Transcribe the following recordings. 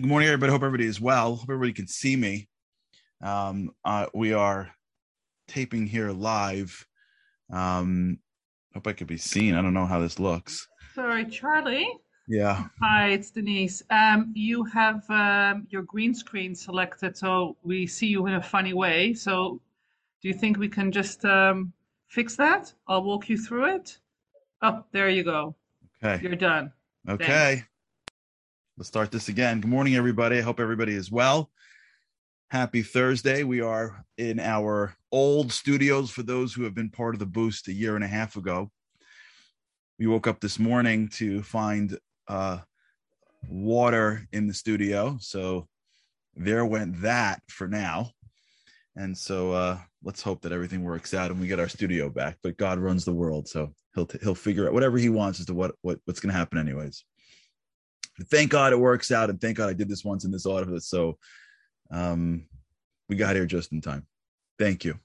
Good morning, everybody. Hope everybody is well. Hope everybody can see me. Um, uh, we are taping here live. Um, hope I could be seen. I don't know how this looks. Sorry, Charlie. Yeah. Hi, it's Denise. Um, you have um, your green screen selected, so we see you in a funny way. So, do you think we can just um, fix that? I'll walk you through it. Oh, there you go. Okay. You're done. Okay. Thanks. Let's start this again. Good morning, everybody. I hope everybody is well. Happy Thursday. We are in our old studios for those who have been part of the boost a year and a half ago. We woke up this morning to find uh, water in the studio. So there went that for now. And so uh, let's hope that everything works out and we get our studio back. But God runs the world, so he'll t- he'll figure out whatever he wants as to what, what what's going to happen, anyways thank God it works out, and thank God I did this once in this office. So um, we got here just in time. Thank you.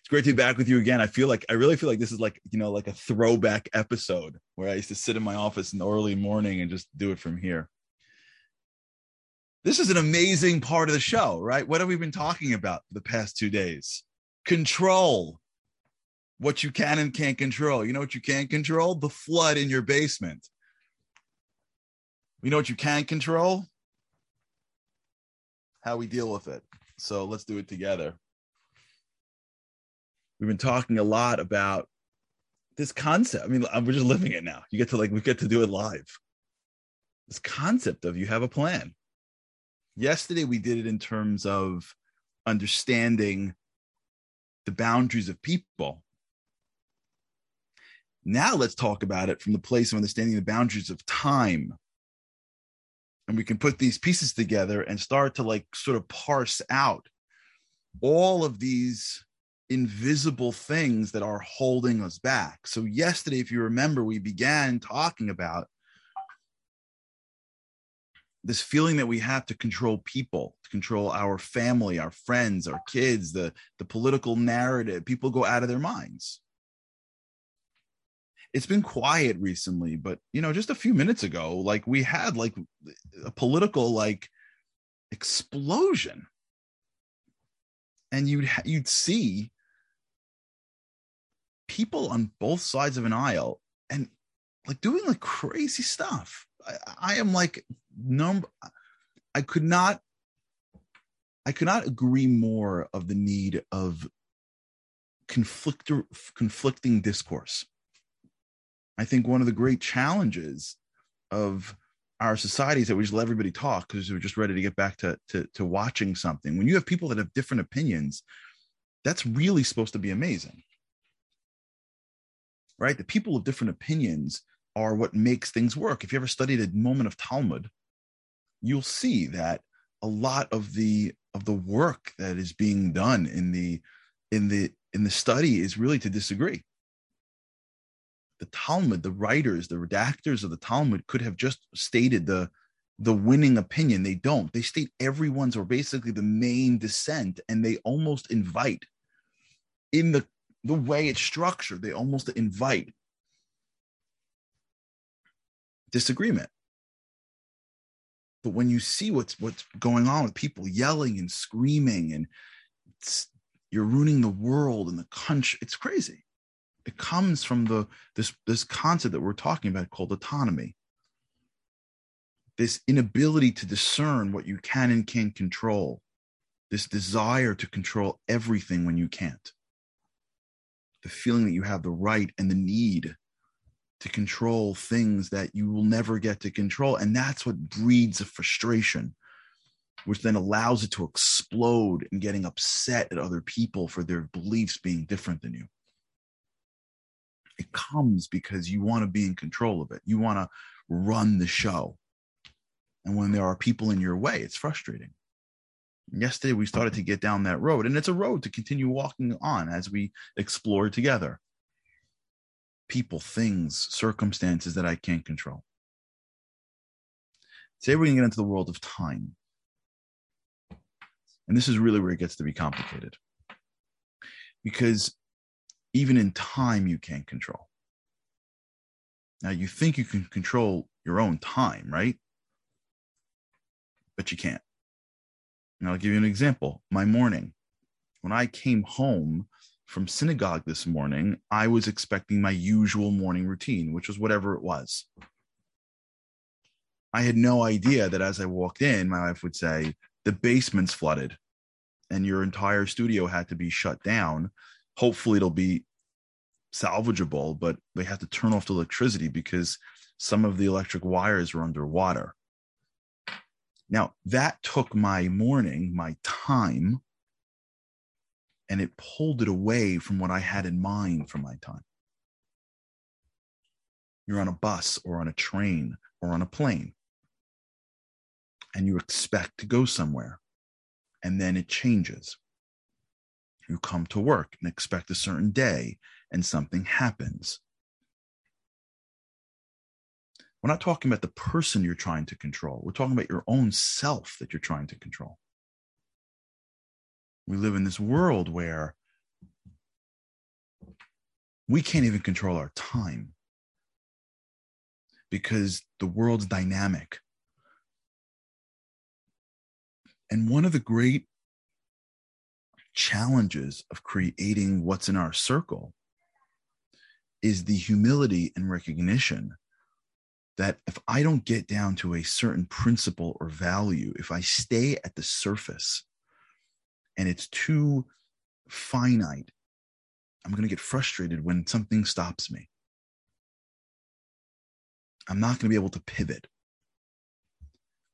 It's great to be back with you again. I feel like I really feel like this is like you know like a throwback episode where I used to sit in my office in the early morning and just do it from here. This is an amazing part of the show, right? What have we been talking about the past two days? Control what you can and can't control. You know what you can't control? The flood in your basement. You know what you can control? How we deal with it. So let's do it together. We've been talking a lot about this concept. I mean, we're just living it now. You get to like, we get to do it live. This concept of you have a plan. Yesterday, we did it in terms of understanding the boundaries of people. Now, let's talk about it from the place of understanding the boundaries of time and we can put these pieces together and start to like sort of parse out all of these invisible things that are holding us back. So, yesterday, if you remember, we began talking about this feeling that we have to control people, to control our family, our friends, our kids, the, the political narrative. People go out of their minds it's been quiet recently but you know just a few minutes ago like we had like a political like explosion. And you'd you'd see people on both sides of an aisle and like doing like crazy stuff. I, I am like number i could not i could not agree more of the need of conflict conflicting discourse I think one of the great challenges of our society is that we just let everybody talk because we're just ready to get back to, to, to watching something. When you have people that have different opinions, that's really supposed to be amazing. Right? The people of different opinions are what makes things work. If you ever studied a moment of Talmud, you'll see that a lot of the of the work that is being done in the in the in the study is really to disagree the Talmud, the writers, the redactors of the Talmud could have just stated the the winning opinion. They don't. They state everyone's or basically the main dissent, and they almost invite in the the way it's structured. They almost invite disagreement. But when you see what's what's going on with people yelling and screaming, and you're ruining the world and the country, it's crazy it comes from the this this concept that we're talking about called autonomy. This inability to discern what you can and can't control. This desire to control everything when you can't. The feeling that you have the right and the need to control things that you will never get to control. And that's what breeds a frustration which then allows it to explode and getting upset at other people for their beliefs being different than you it comes because you want to be in control of it. You want to run the show. And when there are people in your way, it's frustrating. Yesterday, we started to get down that road, and it's a road to continue walking on as we explore together people, things, circumstances that I can't control. Today, we're going to get into the world of time. And this is really where it gets to be complicated. Because even in time you can't control. Now you think you can control your own time, right? but you can't. And I'll give you an example. My morning, when I came home from synagogue this morning, I was expecting my usual morning routine, which was whatever it was. I had no idea that as I walked in, my wife would say, The basement's flooded and your entire studio had to be shut down. Hopefully, it'll be salvageable, but they had to turn off the electricity because some of the electric wires were underwater. Now, that took my morning, my time, and it pulled it away from what I had in mind for my time. You're on a bus or on a train or on a plane and you expect to go somewhere and then it changes. You come to work and expect a certain day and something happens. We're not talking about the person you're trying to control. We're talking about your own self that you're trying to control. We live in this world where we can't even control our time because the world's dynamic. And one of the great challenges of creating what's in our circle is the humility and recognition that if I don't get down to a certain principle or value, if I stay at the surface and it's too finite, I'm going to get frustrated when something stops me. I'm not going to be able to pivot.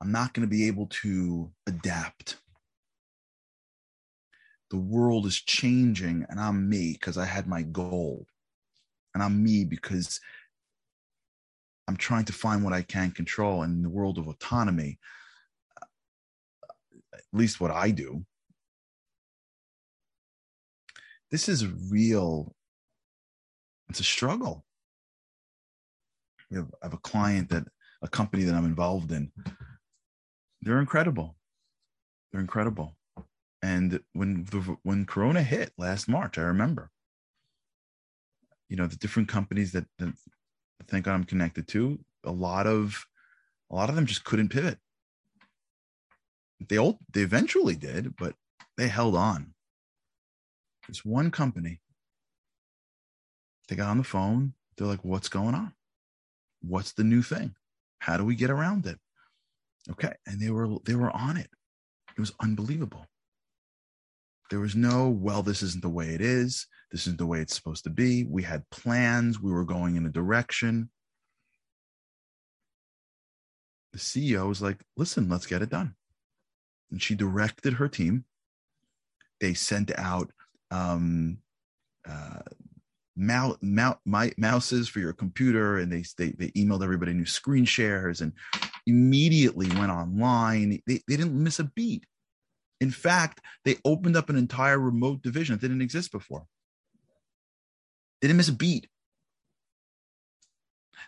I'm not going to be able to adapt. The world is changing, and I'm me because I had my goal. And I'm me because I'm trying to find what I can control. And in the world of autonomy, at least what I do, this is real. It's a struggle. I have a client that a company that I'm involved in they're incredible. They're incredible. And when the, when Corona hit last March, I remember, you know, the different companies that, that thank God I'm connected to, a lot of a lot of them just couldn't pivot. They all they eventually did, but they held on. There's one company. They got on the phone. They're like, "What's going on? What's the new thing? How do we get around it?" Okay. And they were they were on it. It was unbelievable. There was no, well, this isn't the way it is. This isn't the way it's supposed to be. We had plans. We were going in a direction. The CEO was like, listen, let's get it done. And she directed her team. They sent out um, uh, mouse, mouse, mouses for your computer and they, they, they emailed everybody new screen shares and immediately went online. They, they didn't miss a beat. In fact, they opened up an entire remote division that didn't exist before. They didn't miss a beat.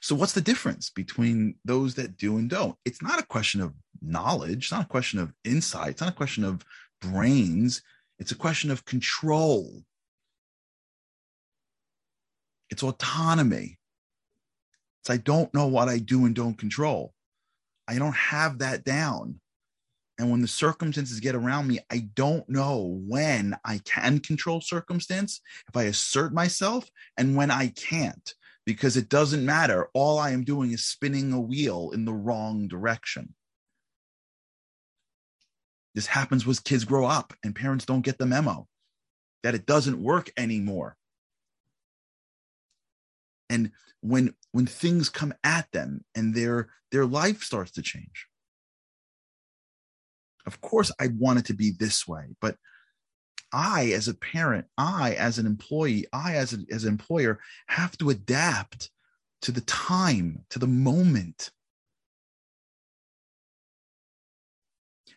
So, what's the difference between those that do and don't? It's not a question of knowledge, it's not a question of insight, it's not a question of brains, it's a question of control. It's autonomy. It's I don't know what I do and don't control. I don't have that down. And when the circumstances get around me, I don't know when I can control circumstance, if I assert myself, and when I can't, because it doesn't matter. All I am doing is spinning a wheel in the wrong direction. This happens when kids grow up and parents don't get the memo that it doesn't work anymore and when when things come at them and their their life starts to change of course i want it to be this way but i as a parent i as an employee i as, a, as an employer have to adapt to the time to the moment.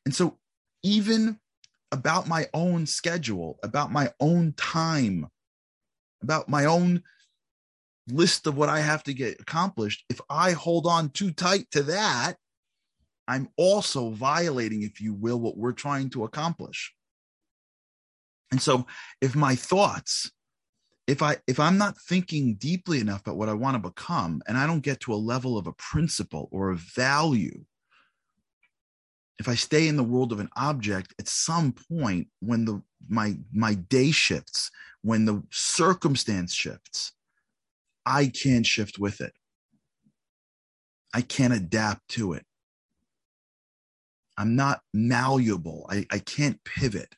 And so even about my own schedule about my own time about my own list of what I have to get accomplished, if I hold on too tight to that, I'm also violating, if you will, what we're trying to accomplish. And so if my thoughts, if I if I'm not thinking deeply enough about what I want to become, and I don't get to a level of a principle or a value, if I stay in the world of an object, at some point when the my my day shifts, when the circumstance shifts, I can't shift with it. I can't adapt to it. I'm not malleable. I, I can't pivot.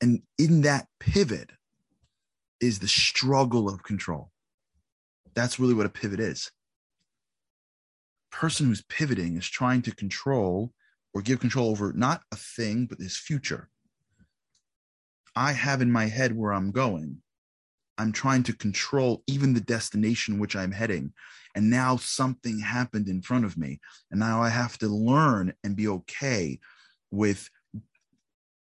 And in that pivot is the struggle of control. That's really what a pivot is. Person who's pivoting is trying to control or give control over not a thing, but his future. I have in my head where I'm going. I'm trying to control even the destination which I'm heading. And now something happened in front of me. And now I have to learn and be okay with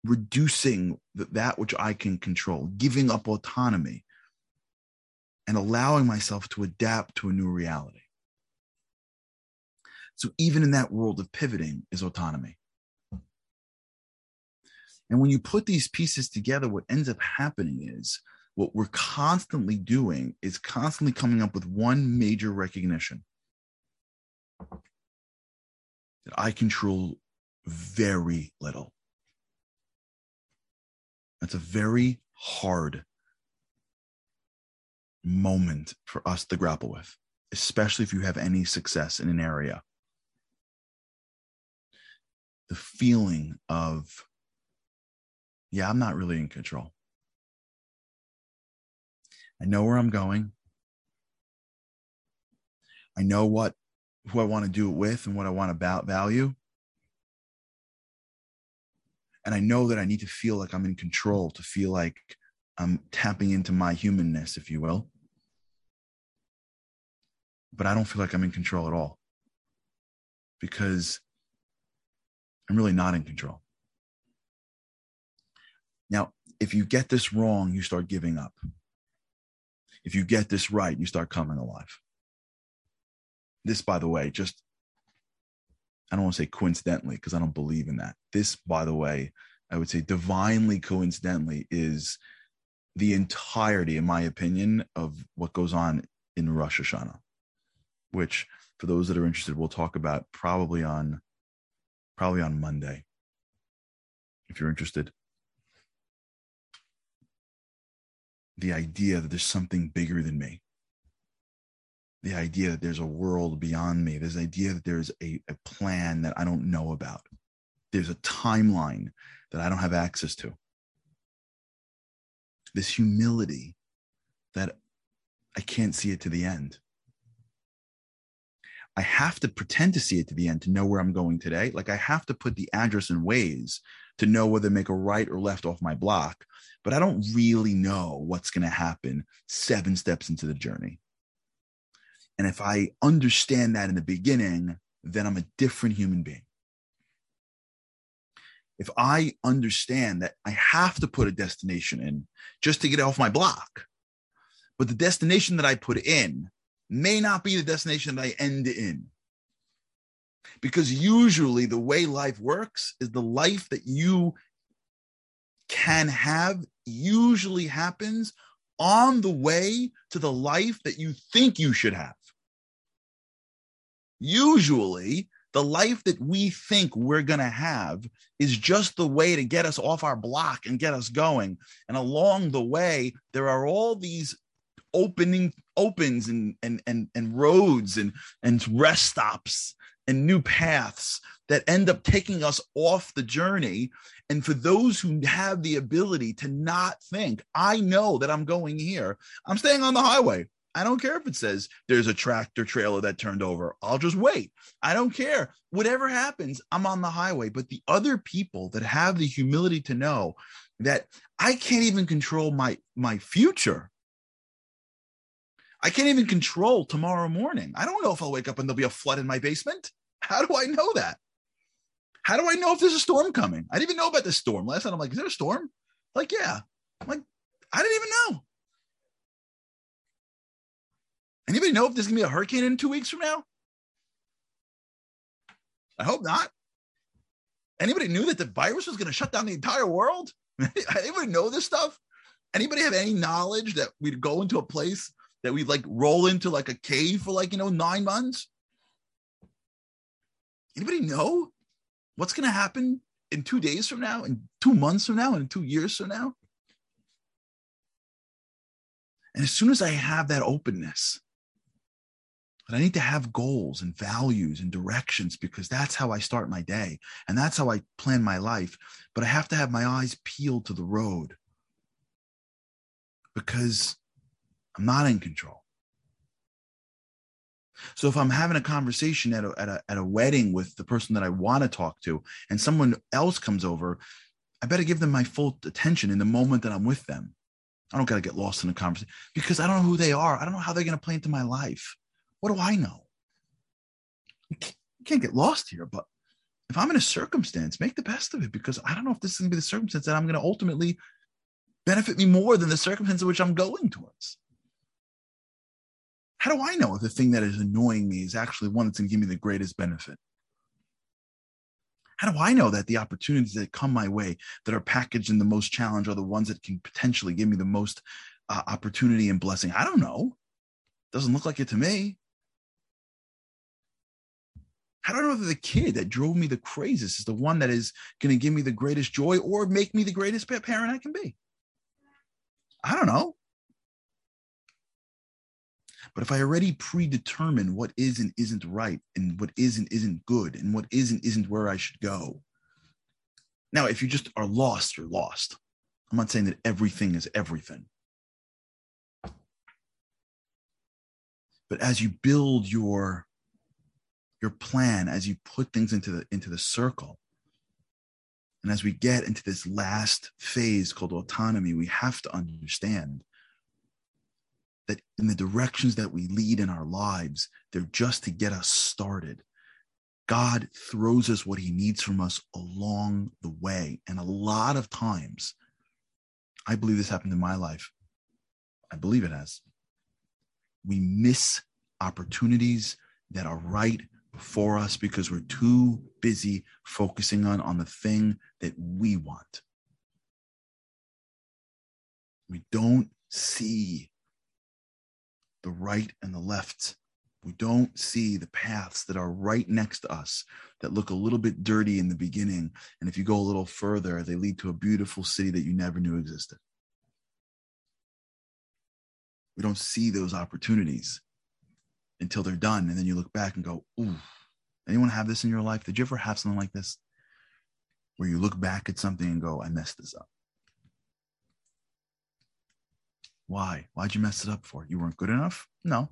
reducing that which I can control, giving up autonomy, and allowing myself to adapt to a new reality. So, even in that world of pivoting is autonomy. And when you put these pieces together, what ends up happening is what we're constantly doing is constantly coming up with one major recognition that I control very little. That's a very hard moment for us to grapple with, especially if you have any success in an area. The feeling of yeah, I'm not really in control. I know where I'm going. I know what who I want to do it with and what I want about value. And I know that I need to feel like I'm in control, to feel like I'm tapping into my humanness, if you will. But I don't feel like I'm in control at all because I'm really not in control. Now, if you get this wrong, you start giving up. If you get this right, you start coming alive. This, by the way, just, I don't want to say coincidentally, because I don't believe in that. This, by the way, I would say divinely coincidentally is the entirety, in my opinion, of what goes on in Rosh Hashanah, which for those that are interested, we'll talk about probably on probably on Monday. If you're interested. The idea that there's something bigger than me. The idea that there's a world beyond me. There's the idea that there's a, a plan that i don't know about. There's a timeline that i don't have access to. This humility that i can't see it to the end. I have to pretend to see it to the end to know where I'm going today. Like I have to put the address in Waze to know whether to make a right or left off my block, but I don't really know what's going to happen seven steps into the journey. And if I understand that in the beginning, then I'm a different human being. If I understand that I have to put a destination in just to get off my block, but the destination that I put in may not be the destination that I end in. Because usually the way life works is the life that you can have usually happens on the way to the life that you think you should have. Usually, the life that we think we're going to have is just the way to get us off our block and get us going. And along the way, there are all these opening opens and and and and roads and and rest stops and new paths that end up taking us off the journey and for those who have the ability to not think i know that i'm going here i'm staying on the highway I don't care if it says there's a tractor trailer that turned over. I'll just wait. I don't care. Whatever happens, I'm on the highway. But the other people that have the humility to know that I can't even control my my future. I can't even control tomorrow morning. I don't know if I'll wake up and there'll be a flood in my basement. How do I know that? How do I know if there's a storm coming? I didn't even know about this storm. Last night I'm like, is there a storm? Like, yeah. I'm like, I didn't even know. Anybody know if there's gonna be a hurricane in two weeks from now? I hope not. Anybody knew that the virus was gonna shut down the entire world? Anybody know this stuff? Anybody have any knowledge that we'd go into a place that we like roll into like a cave for like you know nine months Anybody know what's going to happen in two days from now, in two months from now, and in two years from now? And as soon as I have that openness, but I need to have goals and values and directions because that's how I start my day and that's how I plan my life. But I have to have my eyes peeled to the road because I'm not in control. So if I'm having a conversation at a, at a, at a wedding with the person that I want to talk to and someone else comes over, I better give them my full attention in the moment that I'm with them. I don't got to get lost in the conversation because I don't know who they are. I don't know how they're going to play into my life. What do I know? You can't get lost here, but if I'm in a circumstance, make the best of it because I don't know if this is going to be the circumstance that I'm going to ultimately benefit me more than the circumstance in which I'm going towards. How do I know if the thing that is annoying me is actually one that's going to give me the greatest benefit? How do I know that the opportunities that come my way that are packaged in the most challenge are the ones that can potentially give me the most uh, opportunity and blessing? I don't know. Doesn't look like it to me. How do I know that the kid that drove me the craziest is the one that is going to give me the greatest joy or make me the greatest parent I can be? I don't know. But if I already predetermine what is and isn't right, and what is and isn't good, and what is and isn't where I should go. Now, if you just are lost, you're lost. I'm not saying that everything is everything. But as you build your your plan, as you put things into the into the circle, and as we get into this last phase called autonomy, we have to understand that in the directions that we lead in our lives, they're just to get us started. God throws us what he needs from us along the way. And a lot of times, I believe this happened in my life. I believe it has. We miss opportunities that are right before us because we're too busy focusing on, on the thing that we want. We don't see the right and the left. We don't see the paths that are right next to us that look a little bit dirty in the beginning. And if you go a little further, they lead to a beautiful city that you never knew existed. We don't see those opportunities until they're done. And then you look back and go, ooh, anyone have this in your life? Did you ever have something like this? Where you look back at something and go, I messed this up. Why? Why'd you mess it up for? You weren't good enough? No.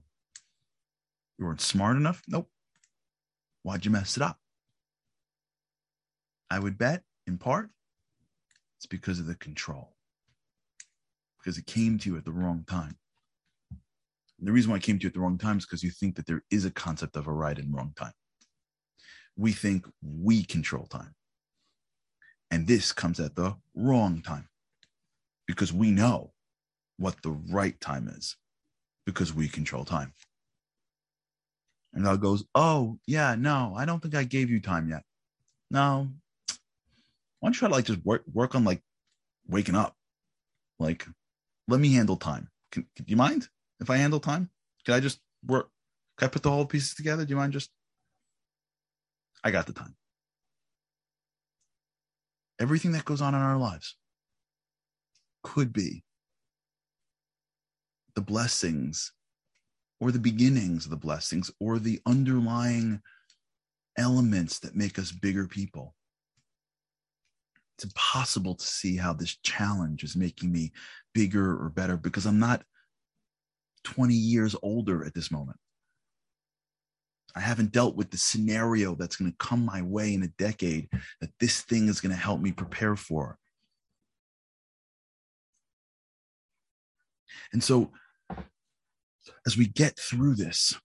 You weren't smart enough? Nope. Why'd you mess it up? I would bet, in part, it's because of the control. Because it came to you at the wrong time. And the reason why it came to you at the wrong time is because you think that there is a concept of a right and wrong time. We think we control time. And this comes at the wrong time because we know what the right time is because we control time. And God goes, Oh, yeah, no, I don't think I gave you time yet. No. Why don't you try to like just work work on like waking up? Like, let me handle time. Can, do you mind if I handle time? Can I just work? Can I put the whole pieces together? Do you mind just? I got the time. Everything that goes on in our lives could be the blessings or the beginnings of the blessings or the underlying elements that make us bigger people. It's impossible to see how this challenge is making me bigger or better because I'm not 20 years older at this moment. I haven't dealt with the scenario that's going to come my way in a decade that this thing is going to help me prepare for. And so as we get through this,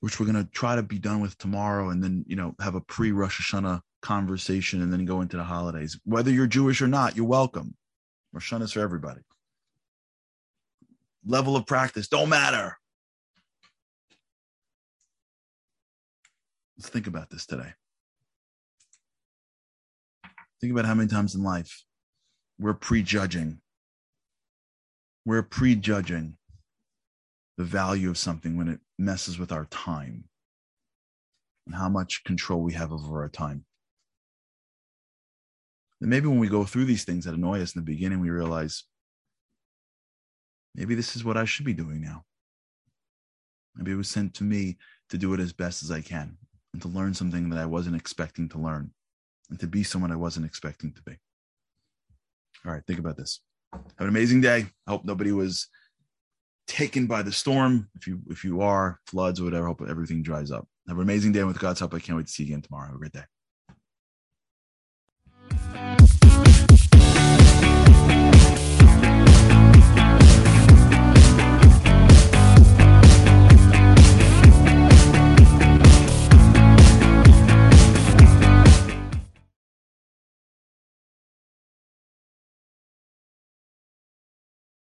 which we're going to try to be done with tomorrow and then, you know, have a pre Rosh Hashanah conversation and then go into the holidays. Whether you're Jewish or not, you're welcome. Rosh Hashanah is for everybody. Level of practice don't matter. Let's think about this today. Think about how many times in life we're prejudging. We're prejudging the value of something when it messes with our time. and how much control we have over our time. And maybe when we go through these things that annoy us in the beginning, we realize maybe this is what I should be doing now. Maybe it was sent to me to do it as best as I can and to learn something that I wasn't expecting to learn and to be someone I wasn't expecting to be. All right, think about this. Have an amazing day. I hope nobody was taken by the storm. If you if you are floods or whatever, hope everything dries up. Have an amazing day with God's help. I can't wait to see you again tomorrow. Have a great day.